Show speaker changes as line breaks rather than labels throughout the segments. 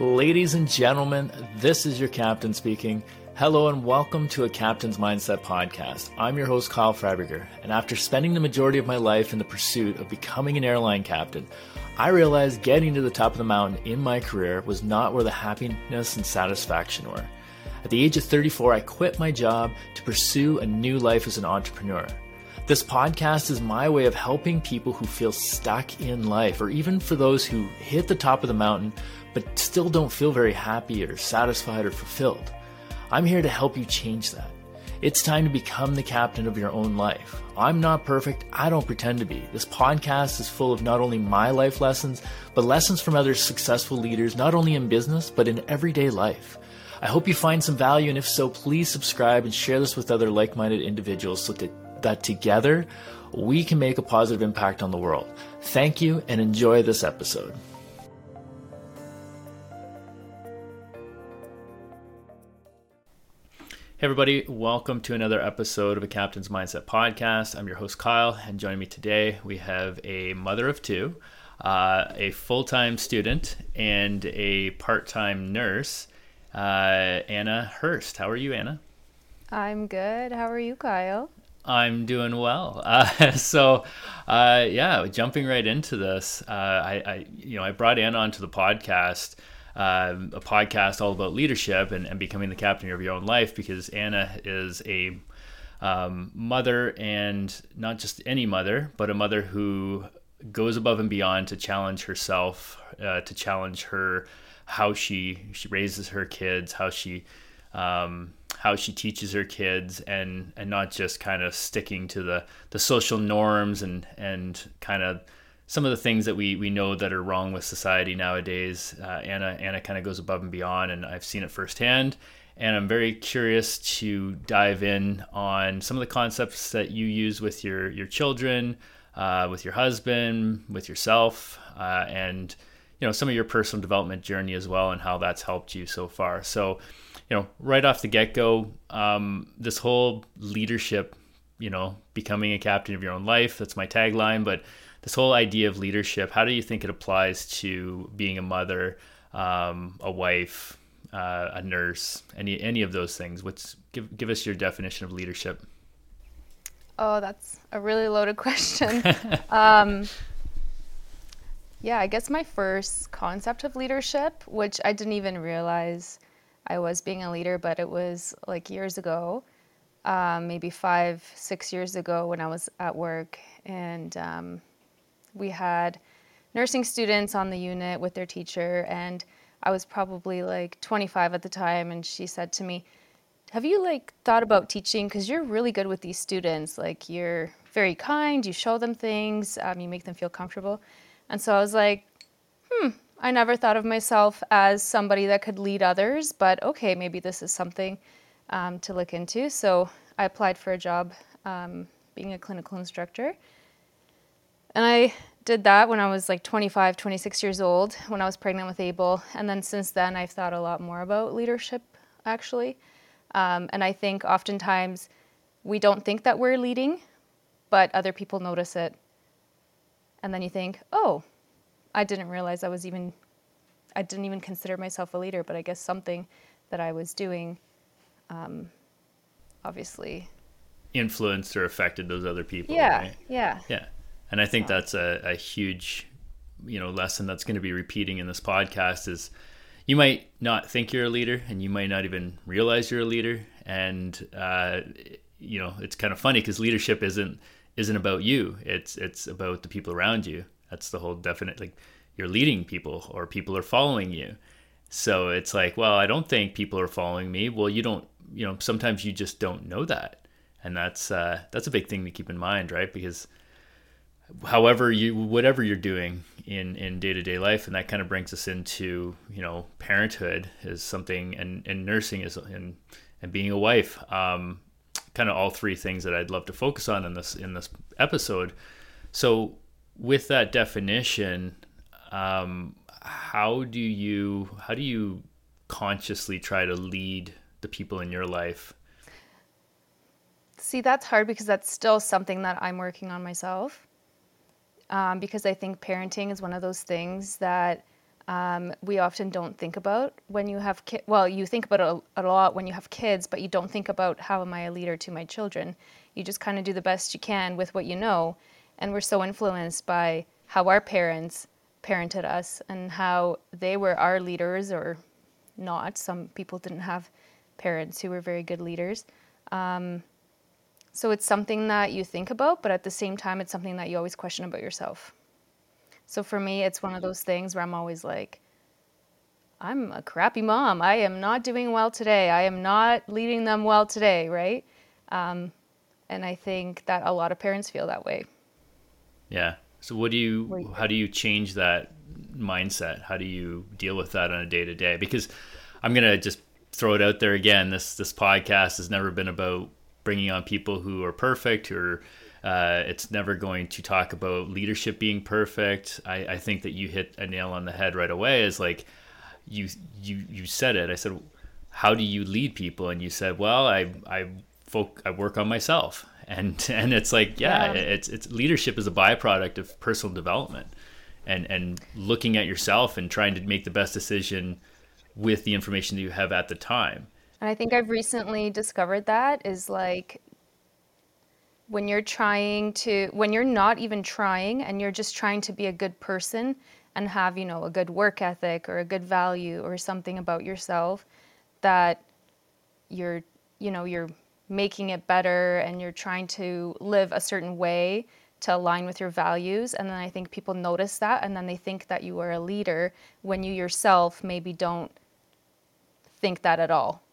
Ladies and gentlemen, this is your captain speaking. Hello and welcome to a Captain's Mindset podcast. I'm your host, Kyle Freiberger, and after spending the majority of my life in the pursuit of becoming an airline captain, I realized getting to the top of the mountain in my career was not where the happiness and satisfaction were. At the age of 34, I quit my job to pursue a new life as an entrepreneur. This podcast is my way of helping people who feel stuck in life, or even for those who hit the top of the mountain but still don't feel very happy or satisfied or fulfilled. I'm here to help you change that. It's time to become the captain of your own life. I'm not perfect. I don't pretend to be. This podcast is full of not only my life lessons, but lessons from other successful leaders, not only in business, but in everyday life. I hope you find some value, and if so, please subscribe and share this with other like minded individuals so that, that together we can make a positive impact on the world. Thank you and enjoy this episode. Everybody, welcome to another episode of a Captain's Mindset podcast. I'm your host, Kyle, and joining me today, we have a mother of two, uh, a full time student, and a part time nurse, uh, Anna Horst. How are you, Anna?
I'm good. How are you, Kyle?
I'm doing well. Uh, so, uh, yeah, jumping right into this, uh, I, I, you know, I brought Anna onto the podcast uh, a podcast all about leadership and, and becoming the captain of your own life because Anna is a um, mother and not just any mother, but a mother who goes above and beyond to challenge herself, uh, to challenge her how she she raises her kids, how she um, how she teaches her kids, and and not just kind of sticking to the the social norms and and kind of some of the things that we we know that are wrong with society nowadays. Uh, Anna Anna kind of goes above and beyond, and I've seen it firsthand. And I'm very curious to dive in on some of the concepts that you use with your your children, uh, with your husband, with yourself, uh, and you know some of your personal development journey as well, and how that's helped you so far. So, you know, right off the get go, um, this whole leadership, you know, becoming a captain of your own life. That's my tagline, but this whole idea of leadership, how do you think it applies to being a mother, um, a wife, uh, a nurse, any any of those things? What's give give us your definition of leadership?
Oh, that's a really loaded question. um, yeah, I guess my first concept of leadership, which I didn't even realize I was being a leader, but it was like years ago, um, maybe five, six years ago when I was at work and um, we had nursing students on the unit with their teacher, and I was probably like 25 at the time, and she said to me, have you like thought about teaching? Because you're really good with these students. Like you're very kind you show them things um, you make them feel comfortable. And so i was like hmm i never thought of myself as somebody that could lead others but okay maybe this is something um, to look into. So i applied for a job um, being a clinical instructor and I did that when I was like 25, 26 years old, when I was pregnant with Abel. And then since then, I've thought a lot more about leadership, actually. Um, and I think oftentimes we don't think that we're leading, but other people notice it. And then you think, oh, I didn't realize I was even, I didn't even consider myself a leader, but I guess something that I was doing um, obviously
influenced or affected those other people.
Yeah.
Right?
Yeah.
Yeah. And I think that's a, a huge, you know, lesson that's going to be repeating in this podcast is you might not think you're a leader and you might not even realize you're a leader. And, uh, you know, it's kind of funny because leadership isn't, isn't about you. It's, it's about the people around you. That's the whole definite, like you're leading people or people are following you. So it's like, well, I don't think people are following me. Well, you don't, you know, sometimes you just don't know that. And that's, uh, that's a big thing to keep in mind, right? Because, however you whatever you're doing in in day-to-day life and that kind of brings us into you know parenthood is something and and nursing is and and being a wife. Um kind of all three things that I'd love to focus on in this in this episode. So with that definition um how do you how do you consciously try to lead the people in your life?
See that's hard because that's still something that I'm working on myself um, because I think parenting is one of those things that um, we often don't think about when you have kids. Well, you think about it a, lot when you have kids, but you don't think about how am I a leader to my children. You just kind of do the best you can with what you know. And we're so influenced by how our parents parented us and how they were our leaders or not. Some people didn't have parents who were very good leaders. Um, so it's something that you think about, but at the same time, it's something that you always question about yourself. So for me, it's one of those things where I'm always like, I'm a crappy mom. I am not doing well today. I am not leading them well today, right? Um, and I think that a lot of parents feel that way.
Yeah. So what do you how do you change that mindset? How do you deal with that on a day to day? Because I'm going to just throw it out there again. This this podcast has never been about bringing on people who are perfect or uh, it's never going to talk about leadership being perfect. I, I think that you hit a nail on the head right away. Is like you you you said it. I said, how do you lead people? And you said, well, I I folk I work on myself. And and it's like yeah, yeah. it's it's leadership is a byproduct of personal development, and and looking at yourself and trying to make the best decision with the information that you have at the time.
And I think I've recently discovered that is like when you're trying to when you're not even trying and you're just trying to be a good person and have you know a good work ethic or a good value or something about yourself that you're you know you're making it better and you're trying to live a certain way to align with your values. And then i think people notice that and then they think that you are a leader when you yourself maybe don't think that at all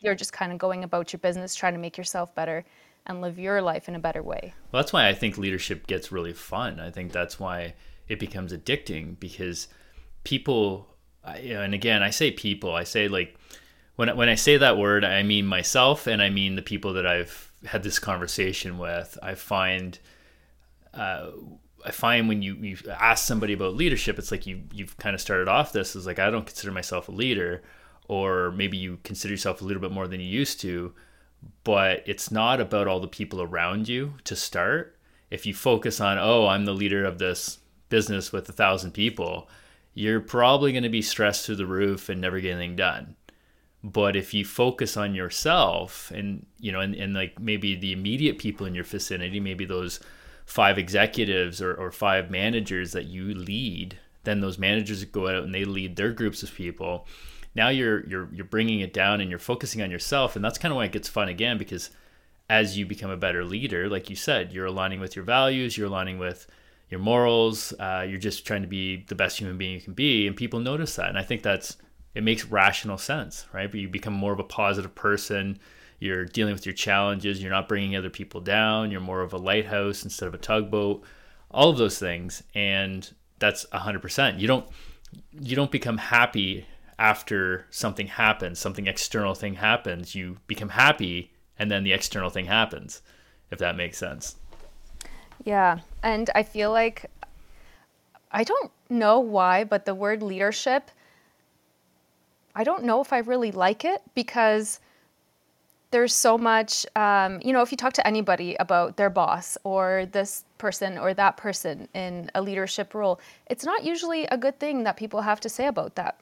you're just kind of going about your business trying to make yourself better and live your life in a better way.
Well, that's why I think leadership gets really fun. I think that's why it becomes addicting because people, and again, I say people, I say like, when, when I say that word, I mean myself and I mean the people that I've had this conversation with. I find, uh, I find when you, you ask somebody about leadership, it's like you, you've kind of started off this as like, I don't consider myself a leader, or maybe you consider yourself a little bit more than you used to but it's not about all the people around you to start. If you focus on, oh, I'm the leader of this business with a thousand people, you're probably going to be stressed through the roof and never get anything done. But if you focus on yourself and, you know, and, and like maybe the immediate people in your vicinity, maybe those five executives or, or five managers that you lead, then those managers go out and they lead their groups of people now you're you're you're bringing it down and you're focusing on yourself. And that's kind of why it gets fun again because as you become a better leader like you said you're aligning with your values you're aligning with your morals uh, you're just trying to be the best human being you can be and people notice that. And i think that's it makes rational sense right? But you become more of a positive person you're dealing with your challenges you're not bringing other people down you're more of a lighthouse instead of a tugboat all of those things. And that's 100% you don't you don't become happy after something happens, something external thing happens, you become happy and then the external thing happens, if that makes sense.
Yeah. And I feel like I don't know why, but the word leadership, I don't know if I really like it because there's so much, um, you know, if you talk to anybody about their boss or this person or that person in a leadership role, it's not usually a good thing that people have to say about that.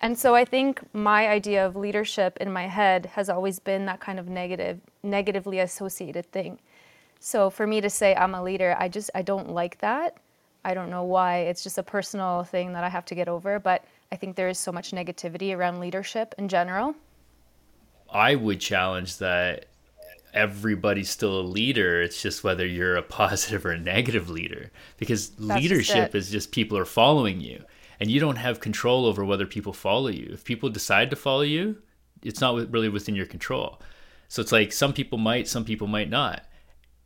And so I think my idea of leadership in my head has always been that kind of negative, negatively associated thing. So for me to say I'm a leader, I just I don't like that. I don't know why. It's just a personal thing that I have to get over, but I think there is so much negativity around leadership in general.
I would challenge that everybody's still a leader. It's just whether you're a positive or a negative leader because That's leadership just is just people are following you and you don't have control over whether people follow you. If people decide to follow you, it's not really within your control. So it's like some people might, some people might not.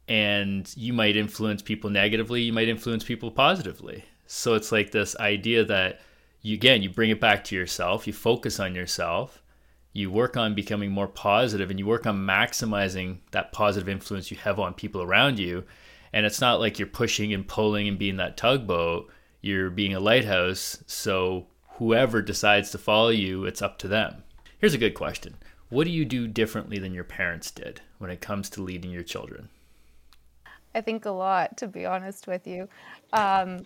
And you might influence people negatively, you might influence people positively. So it's like this idea that you again, you bring it back to yourself, you focus on yourself, you work on becoming more positive and you work on maximizing that positive influence you have on people around you. And it's not like you're pushing and pulling and being that tugboat you're being a lighthouse, so whoever decides to follow you, it's up to them. Here's a good question What do you do differently than your parents did when it comes to leading your children?
I think a lot, to be honest with you. Um,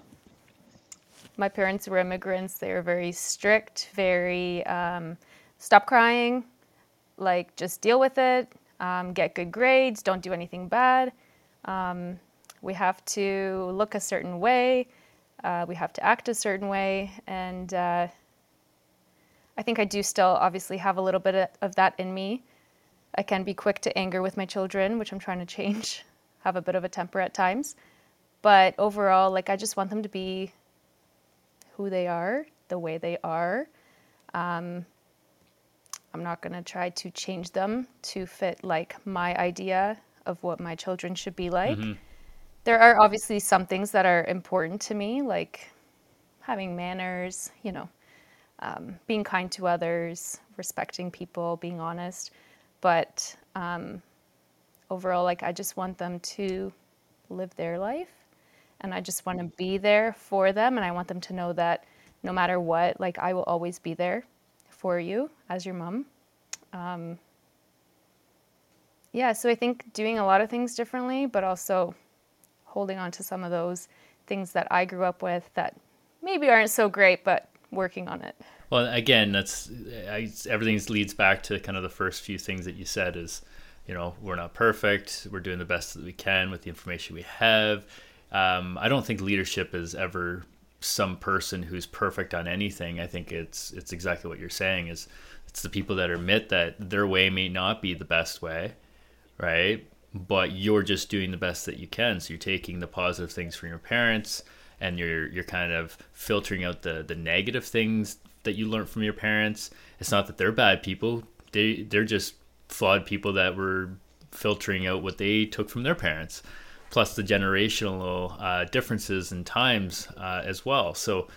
my parents were immigrants. They were very strict, very um, stop crying, like just deal with it, um, get good grades, don't do anything bad. Um, we have to look a certain way, uh, we have to act a certain way, and uh, I think I do still obviously have a little bit of that in me. I can be quick to anger with my children, which I'm trying to change, have a bit of a temper at times. But overall, like I just want them to be who they are, the way they are. Um, I'm not going to try to change them to fit like my idea of what my children should be like. Mm-hmm. There are obviously some things that are important to me, like having manners, you know, um, being kind to others, respecting people, being honest. But um, overall, like I just want them to live their life, and I just want to be there for them, and I want them to know that no matter what, like I will always be there for you as your mom. Um, yeah, so I think doing a lot of things differently, but also holding on to some of those things that I grew up with that maybe aren't so great, but working on it.
Well, again, that's I, everything leads back to kind of the first few things that you said is, you know, we're not perfect. We're doing the best that we can with the information we have. Um, I don't think leadership is ever some person who's perfect on anything. I think it's it's exactly what you're saying is it's the people that admit that their way may not be the best way, right? But you're just doing the best that you can. So you're taking the positive things from your parents and you're you're kind of filtering out the the negative things that you learned from your parents. It's not that they're bad people. They they're just flawed people that were filtering out what they took from their parents, plus the generational uh, differences in times uh, as well. So,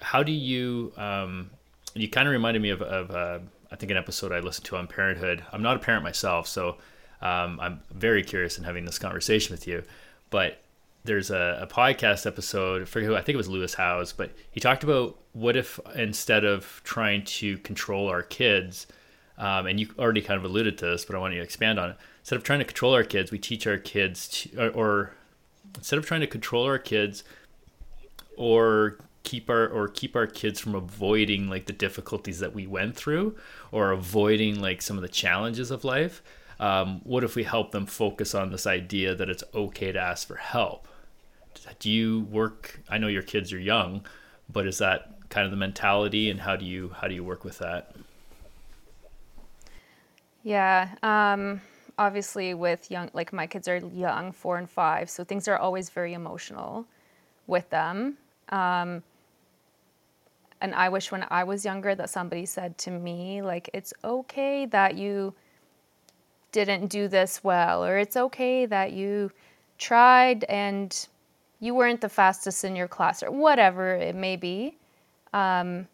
how do you? Um, you kind of reminded me of, of uh, I think an episode I listened to on parenthood. I'm not a parent myself, so um, I'm very curious in having this conversation with you. But there's a, a podcast episode. I forget who I think it was Lewis Howes, but he talked about what if instead of trying to control our kids, um, and you already kind of alluded to this, but I want you to expand on it. Instead of trying to control our kids, we teach our kids to, or, or instead of trying to control our kids, or keep our or keep our kids from avoiding like the difficulties that we went through, or avoiding like some of the challenges of life. Um, what if we help them focus on this idea that it's okay to ask for help? do you work? I know your kids are young, but is that kind of the mentality, and how do you how do you work with that?
Yeah, um, obviously with young, like my kids are young, four and five, so things are always very emotional with them. Um, and I wish when I was younger that somebody said to me, like, it's okay that you didn't do this well, or it's okay that you tried and you weren't the fastest in your class or whatever it may be. Um,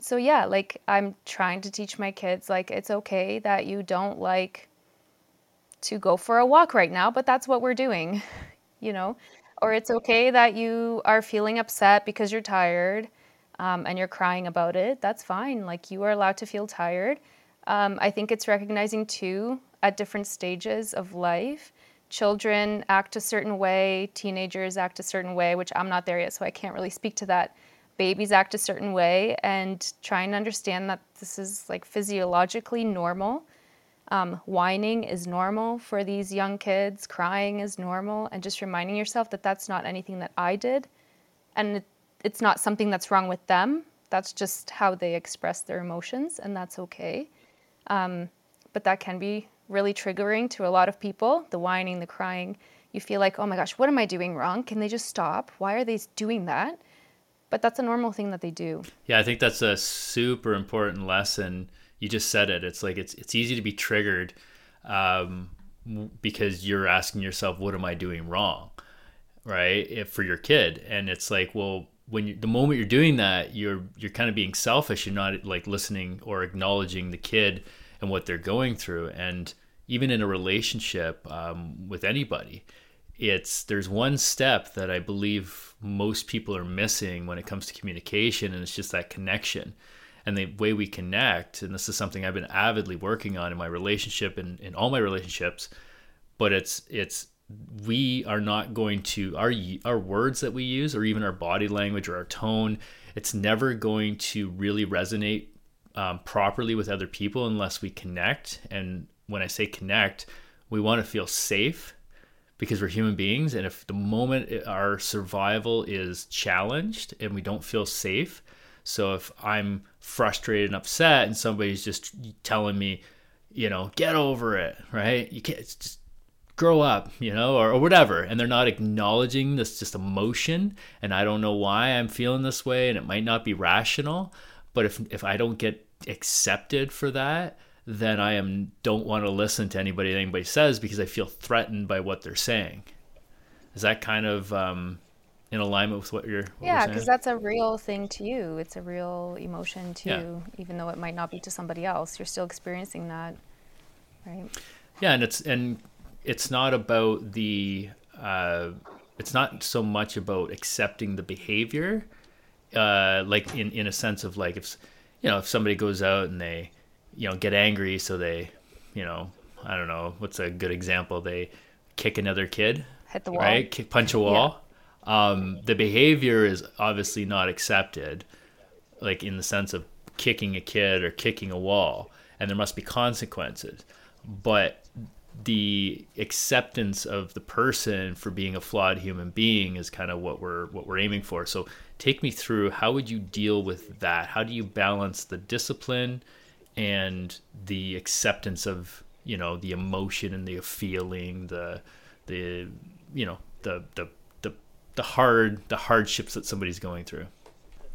so yeah, like I'm trying to teach my kids like it's okay that you don't like to go for a walk right now, but that's what we're doing, you know? Or it's okay that you are feeling upset because you're tired um, and you're crying about it. That's fine. Like you are allowed to feel tired. Um, I think it's recognizing too at different stages of life children act a certain way, teenagers act a certain way, which I'm not there yet, so I can't really speak to that. Babies act a certain way, and trying to understand that this is like physiologically normal. Um, whining is normal for these young kids, crying is normal, and just reminding yourself that that's not anything that I did, and it, it's not something that's wrong with them. That's just how they express their emotions, and that's okay. Um, but that can be really triggering to a lot of people the whining, the crying. You feel like, oh my gosh, what am I doing wrong? Can they just stop? Why are they doing that? But that's a normal thing that they do.
Yeah, I think that's a super important lesson. You just said it. It's like it's it's easy to be triggered um, because you're asking yourself, "What am I doing wrong?" Right? If for your kid, and it's like, well, when you, the moment you're doing that, you're you're kind of being selfish. You're not like listening or acknowledging the kid and what they're going through. And even in a relationship um, with anybody, it's there's one step that I believe most people are missing when it comes to communication, and it's just that connection. And the way we connect, and this is something I've been avidly working on in my relationship and in all my relationships, but it's it's we are not going to our our words that we use or even our body language or our tone it's never going to really resonate um, properly with other people unless we connect and when i say connect we want to feel safe because we're human beings and if the moment our survival is challenged and we don't feel safe so if i'm frustrated and upset and somebody's just telling me you know get over it right you can't just grow up, you know, or, or whatever. And they're not acknowledging this just emotion. And I don't know why I'm feeling this way. And it might not be rational. But if, if I don't get accepted for that, then I am don't want to listen to anybody anybody says because I feel threatened by what they're saying. Is that kind of um, in alignment with what you're? What
yeah, because that's a real thing to you. It's a real emotion to yeah. you, even though it might not be to somebody else. You're still experiencing that, right?
Yeah, and it's and it's not about the uh, it's not so much about accepting the behavior uh, like in, in a sense of like if you know if somebody goes out and they you know get angry so they you know i don't know what's a good example? They kick another kid
hit the wall.
right? Kick, punch a wall. Yeah. um, the behavior is obviously not accepted like in the sense of kicking a kid or kicking a wall and there must be consequences. But the acceptance of the person for being a flawed human being is kind of what we're what we're aiming for. So take me through how would you deal with that? How do you balance the discipline and the acceptance of, you know, the emotion and the feeling, the the you know, the the the the hard the hardships that somebody's going through?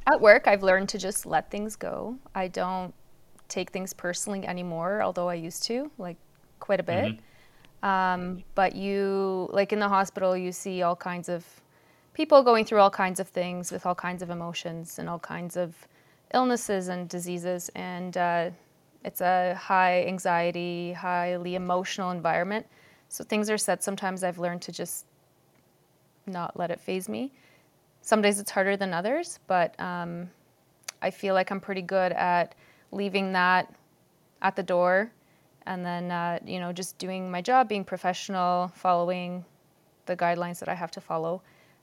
At work, I've learned to just let things go. I don't take things personally anymore, although I used to, like quite a bit. Mm-hmm. Um, but you, like in the hospital, you see all kinds of people going through all kinds of things with all kinds of emotions and all kinds of illnesses and diseases. And uh, it's a high anxiety, highly emotional environment. So things are said. Sometimes I've learned to just not let it faze me. Some days it's harder than others, but um, I feel like I'm pretty good at leaving that at the door and then uh, you know just doing my job being professional following the guidelines that i have to follow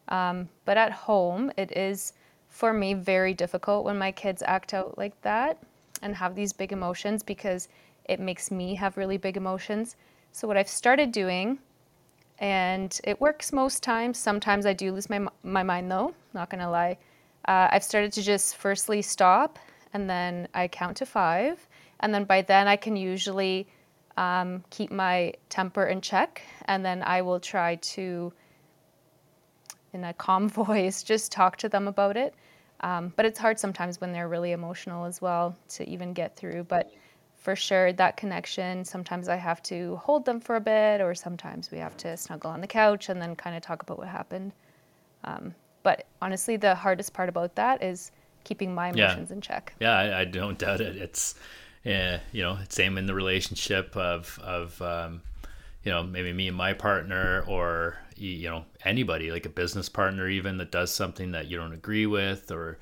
um, but at home it is for me very difficult when my kids act out like that and have these big emotions because it makes me have really big emotions. So what i've started doing and it works most times sometimes i do lose my, my mind though not gonna lie. Uh, i've started to just firstly stop and then i count to five. And then by then I can usually um, keep my temper in check, and then I will try to, in a calm voice, just talk to them about it. Um, but it's hard sometimes when they're really emotional as well to even get through. But for sure, that connection, sometimes I have to hold them for a bit, or sometimes we have to snuggle on the couch and then kind of talk about what happened. Um, but honestly, the hardest part about that is keeping my emotions
yeah.
in check.
Yeah, I, I, don't doubt it. It's yeah, you know, same in the relationship of of um, you know maybe me and my partner or you know anybody like a business partner even that does something that you don't agree with or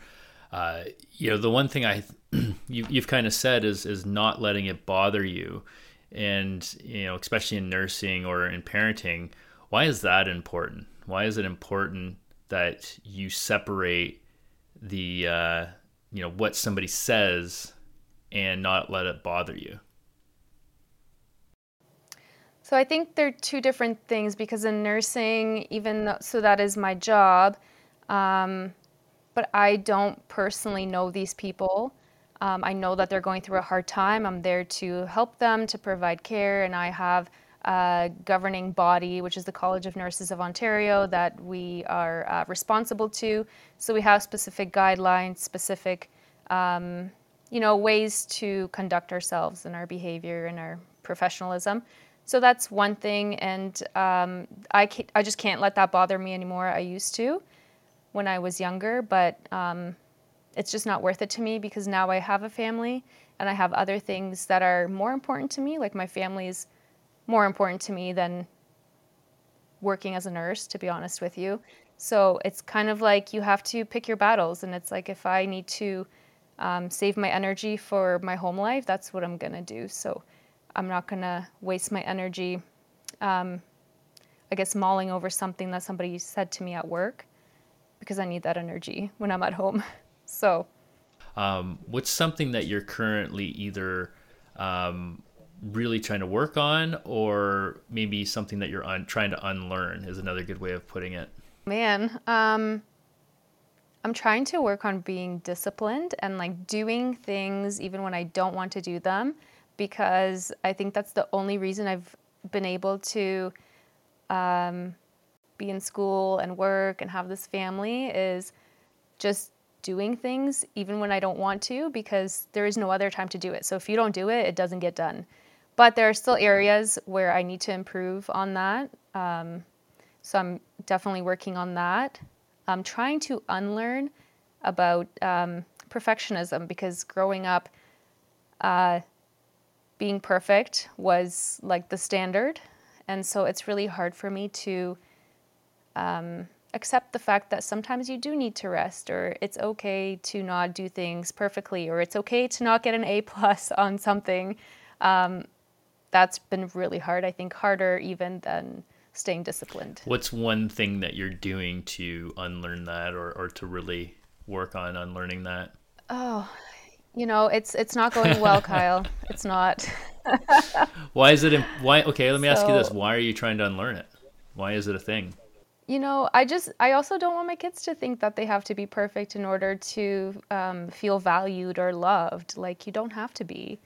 uh, you know the one thing I you, you've kind of said is is not letting it bother you and you know especially in nursing or in parenting why is that important why is it important that you separate the uh, you know what somebody says and not let it bother you?
So I think they're two different things because in nursing, even though, so that is my job, um, but I don't personally know these people. Um, I know that they're going through a hard time. I'm there to help them, to provide care, and I have a governing body, which is the College of Nurses of Ontario, that we are uh, responsible to. So we have specific guidelines, specific um, you know, ways to conduct ourselves and our behavior and our professionalism. So that's one thing, and um, I I just can't let that bother me anymore. I used to when I was younger, but um, it's just not worth it to me because now I have a family and I have other things that are more important to me. Like my family is more important to me than working as a nurse, to be honest with you. So it's kind of like you have to pick your battles, and it's like if I need to um, save my energy for my home life, that's what I'm gonna do. So I'm not gonna waste my energy. Um, I guess, mulling over something that somebody said to me at work because I need that energy when I'm at home. So,
um, what's something that you're currently either um, really trying to work on, or maybe something that you're un- trying to unlearn? Is another good way of putting it.
Man, um, I'm trying to work on being disciplined and like doing things even when I don't want to do them because I think that's the only reason I've been able to um, be in school and work and have this family is just doing things even when I don't want to because there is no other time to do it. So if you don't do it, it doesn't get done. But there are still areas where I need to improve on that. Um, so I'm definitely working on that. I'm trying to unlearn about um, perfectionism because growing up, uh, being perfect was like the standard. And so it's really hard for me to um, accept the fact that sometimes you do need to rest, or it's okay to not do things perfectly, or it's okay to not get an A plus on something. Um, that's been really hard. I think harder even than staying disciplined.
What's one thing that you're doing to unlearn that, or, or to really work on unlearning that?
Oh, you know, it's it's not going well, Kyle. It's not.
why is it? Why? Okay, let me so, ask you this: Why are you trying to unlearn it? Why is it a thing?
You know, I just I also don't want my kids to think that they have to be perfect in order to um, feel valued or loved. Like you don't have to be.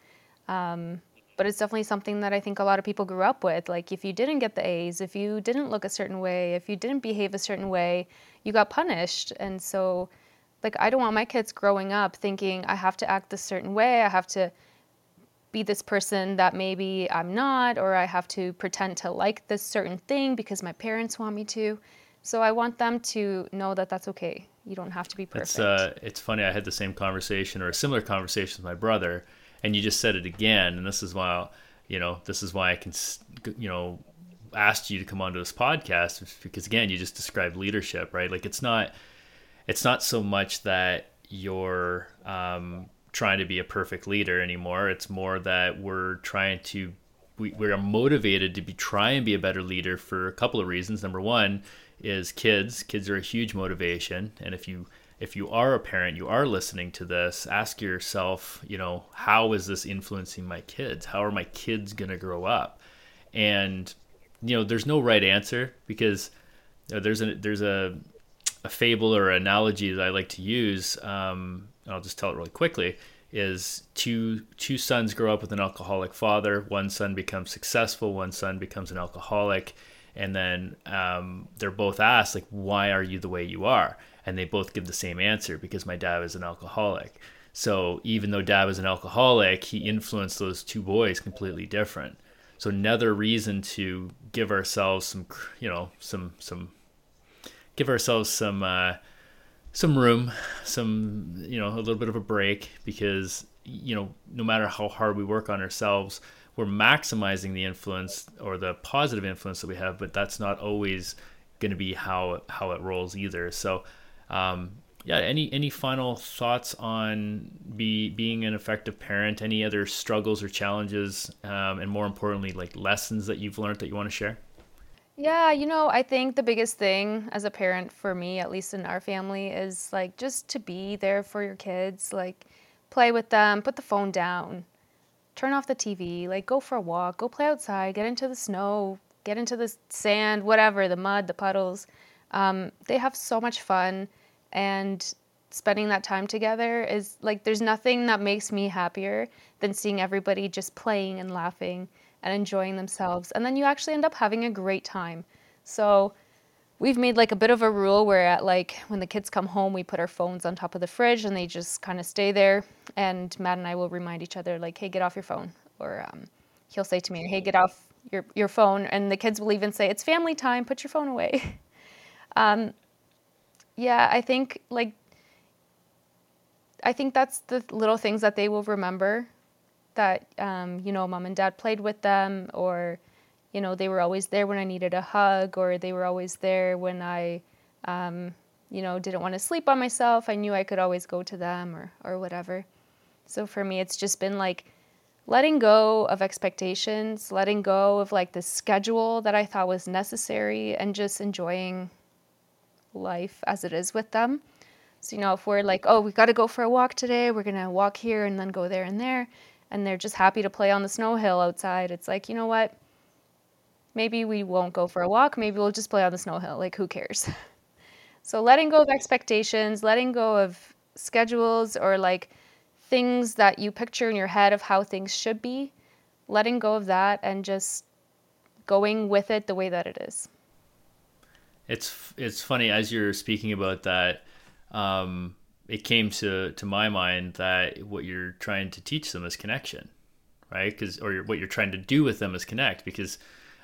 Um, but it's definitely something that I think a lot of people grew up with. Like if you didn't get the A's, if you didn't look a certain way, if you didn't behave a certain way, you got punished. And so like I don't want my kids growing up thinking I have to act this certain way, I have to be this person that maybe I'm not, or I have to pretend to like this certain thing because my parents want me to. So I want them to know that that's okay. You don't have to be perfect.
It's uh, it's funny. I had the same conversation or a similar conversation with my brother, and you just said it again. And this is why, you know, this is why I can, you know, asked you to come onto this podcast because again, you just described leadership, right? Like it's not it's not so much that you're um, trying to be a perfect leader anymore. It's more that we're trying to we, we are motivated to be try and be a better leader for a couple of reasons. Number one is kids. Kids are a huge motivation, and if you if you are a parent, you are listening to this, ask yourself, you know, how is this influencing my kids? How are my kids going to grow up? And you know, there's no right answer because there's a there's a a fable or analogy that I like to use, um, I'll just tell it really quickly, is two two sons grow up with an alcoholic father. One son becomes successful. One son becomes an alcoholic, and then um, they're both asked like, "Why are you the way you are?" And they both give the same answer because my dad is an alcoholic. So even though dad was an alcoholic, he influenced those two boys completely different. So another reason to give ourselves some, you know, some some give ourselves some uh, some room, some you know a little bit of a break because you know no matter how hard we work on ourselves, we're maximizing the influence or the positive influence that we have, but that's not always going to be how how it rolls either. So. Um, yeah, any any final thoughts on be being an effective parent? Any other struggles or challenges, um, and more importantly, like lessons that you've learned that you want to share?
Yeah, you know, I think the biggest thing as a parent for me, at least in our family, is like just to be there for your kids, like play with them, put the phone down, turn off the TV, like go for a walk, go play outside, get into the snow, get into the sand, whatever, the mud, the puddles. Um, they have so much fun, and spending that time together is like there's nothing that makes me happier than seeing everybody just playing and laughing and enjoying themselves. And then you actually end up having a great time. So we've made like a bit of a rule where at like when the kids come home, we put our phones on top of the fridge and they just kind of stay there. And Matt and I will remind each other like, hey, get off your phone. Or um, he'll say to me, hey, get off your, your phone. And the kids will even say, it's family time, put your phone away. um, yeah, I think like I think that's the little things that they will remember that um, you know mom and dad played with them or you know they were always there when i needed a hug or they were always there when i um, you know didn't want to sleep on myself. I knew i could always go to them or or whatever. So for me it's just been like letting go of expectations, letting go of like the schedule that I thought was necessary, and just enjoying life as it is with them. So, you know, if we're like, oh, we've got to go for a walk today, we're going to walk here and then go there and there, and they're just happy to play on the snow hill outside, it's like, you know what? Maybe we won't go for a walk. Maybe we'll just play on the snow hill. Like, who cares? so, letting go of expectations, letting go of schedules or like things that you picture in your head of how things should be, letting go of that and just going with it the way that it is.
It's it's funny as you're speaking about that. Um, it came to to my mind that what you're trying to teach them is connection, right? Because or what you're trying to do with them is connect. Because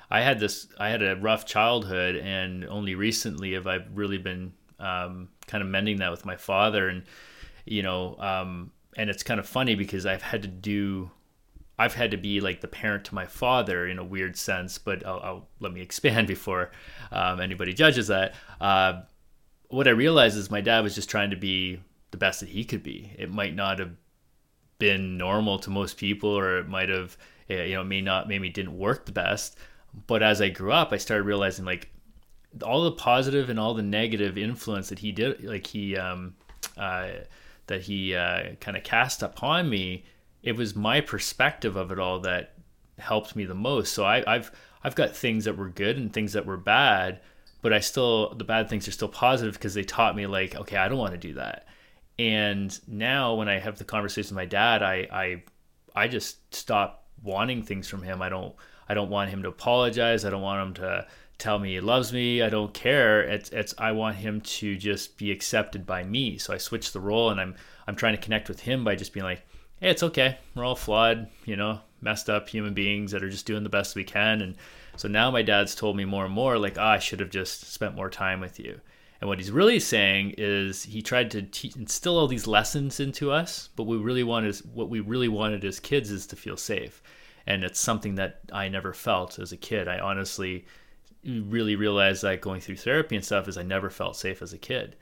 I had this, I had a rough childhood, and only recently have I really been um, kind of mending that with my father, and you know, um, and it's kind of funny because I've had to do I've had to be like the parent to my father in a weird sense, but I'll, I'll let me expand before um, anybody judges that. Uh, what I realized is my dad was just trying to be the best that he could be. It might not have been normal to most people, or it might have, eh, you know, may not maybe didn't work the best. But as I grew up, I started realizing like all the positive and all the negative influence that he did, like he um, uh, that he uh, kind of cast upon me, it was my perspective of it all that helped me the most. So I, I've I've got things that were good and things that were bad, but I still the bad things are still positive because they taught me like, okay, I don't want to do that. And now when I have the conversation with my dad, I I I just stop wanting things from him. I don't I don't want him to apologize. I don't want him to tell me he loves me. I don't care. It's it's I want him to just be accepted by me. So I switch the role and I'm I'm trying to connect with him by just being like, hey, it's okay. We're all flawed, you know, messed up human beings that are just doing the best we can. And so now my dad's told me more and more like, oh, I should have just spent more time with you. And what he's really saying is he tried to instill all these lessons into us, but we really wanted what we really wanted as kids is to feel safe. And it's something that I never felt as a kid. I honestly really realized that going through therapy and stuff is I never felt safe as a kid.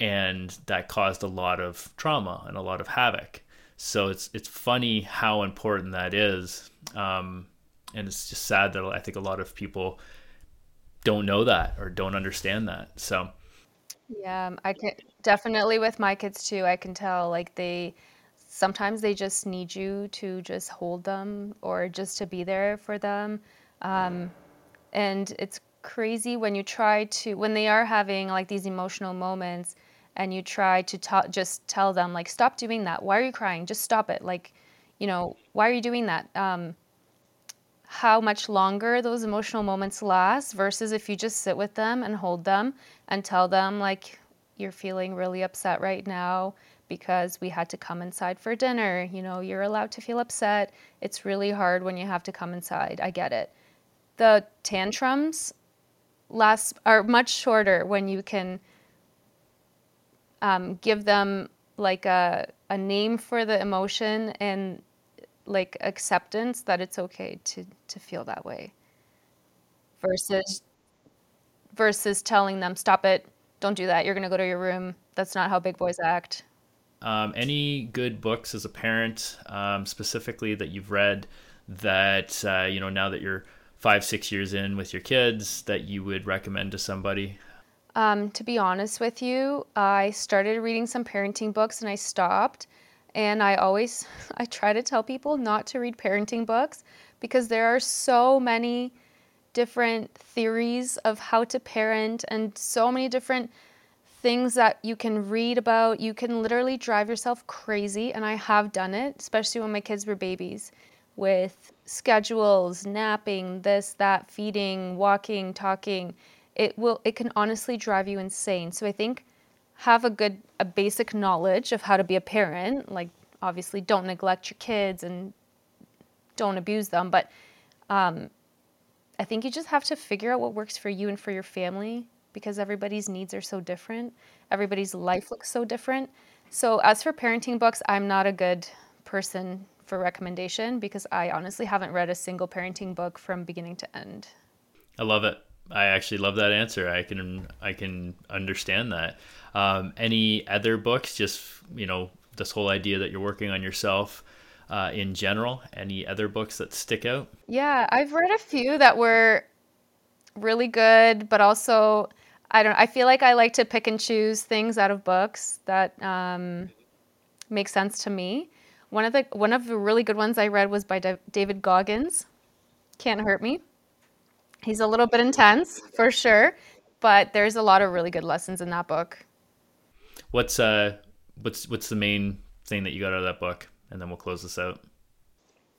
And that caused a lot of trauma and a lot of havoc. So it's it's funny how important that is. Um, and it's just sad that I think a lot of people don't know that or don't understand that. So
yeah, I can definitely with my kids too. I can tell like they sometimes they just need you to just hold them or just to be there for them. Um, and it's crazy when you try to when they are having like these emotional moments and you try to t- just tell them like stop doing that why are you crying just stop it like you know why are you doing that um, how much longer those emotional moments last versus if you just sit with them and hold them and tell them like you're feeling really upset right now because we had to come inside for dinner. You know you're allowed to feel upset. It's really hard when you have to come inside. I get it. The tantrums last are much shorter when you can um, give them like a, a name for the emotion and like acceptance that it's okay to to feel that way versus versus telling them stop it don't do that you're going to go to your room that's not how big boys act
um, any good books as a parent um, specifically that you've read that uh, you know now that you're five, six years in with your kids that you would recommend to somebody?
Um, to be honest with you, I started reading some parenting books and I stopped. And I always, I try to tell people not to read parenting books because there are so many different theories of how to parent and so many different things that you can read about. You can literally drive yourself crazy. And I have done it, especially when my kids were babies with schedules, napping, this, that, feeding, walking, talking, it will it can honestly drive you insane. So I think have a good a basic knowledge of how to be a parent, like obviously don't neglect your kids and don't abuse them, but um, I think you just have to figure out what works for you and for your family because everybody's needs are so different. Everybody's life looks so different. So as for parenting books, I'm not a good person for recommendation because I honestly haven't read a single parenting book from beginning to end.
I love it. I actually love that answer. I can I can understand that. Um, any other books? Just you know, this whole idea that you're working on yourself. uh, in general? Any other books that stick out?
Yeah, I've read a few that were really good, but also I don't. I feel like I like to pick and choose things out of books that um, make sense to me. One of the one of the really good ones I read was by David Goggins. Can't hurt me. He's a little bit intense for sure, but there's a lot of really good lessons in that book.
What's uh what's what's the main thing that you got out of that book? And then we'll close this out.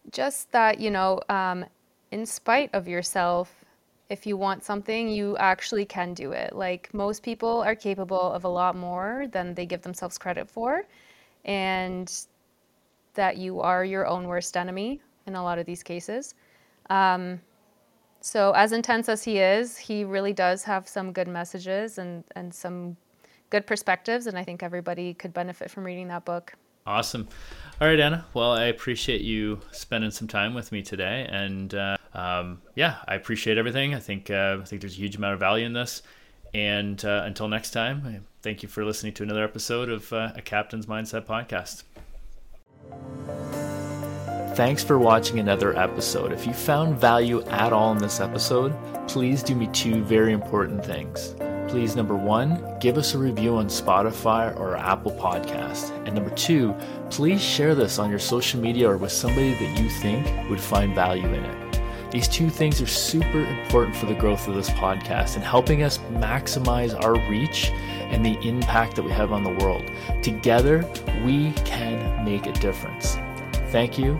Just that, you know, um, in spite of yourself, if you want something, you actually can do it. Like most people are capable of a lot more than they give themselves credit for. And that you are your own worst enemy in a lot of these cases. Um, so, as intense as he is, he really does have some good messages and, and some good perspectives. And I think everybody could benefit from reading that book.
Awesome. All right, Anna. Well, I appreciate you spending some time with me today. And uh, um, yeah, I appreciate everything. I think, uh, I think there's a huge amount of value in this. And uh, until next time, thank you for listening to another episode of uh, a Captain's Mindset podcast. Thanks for watching another episode. If you found value at all in this episode, please do me two very important things. Please, number one, give us a review on Spotify or Apple Podcast. And number two, please share this on your social media or with somebody that you think would find value in it. These two things are super important for the growth of this podcast and helping us maximize our reach and the impact that we have on the world. Together, we can make a difference. Thank you,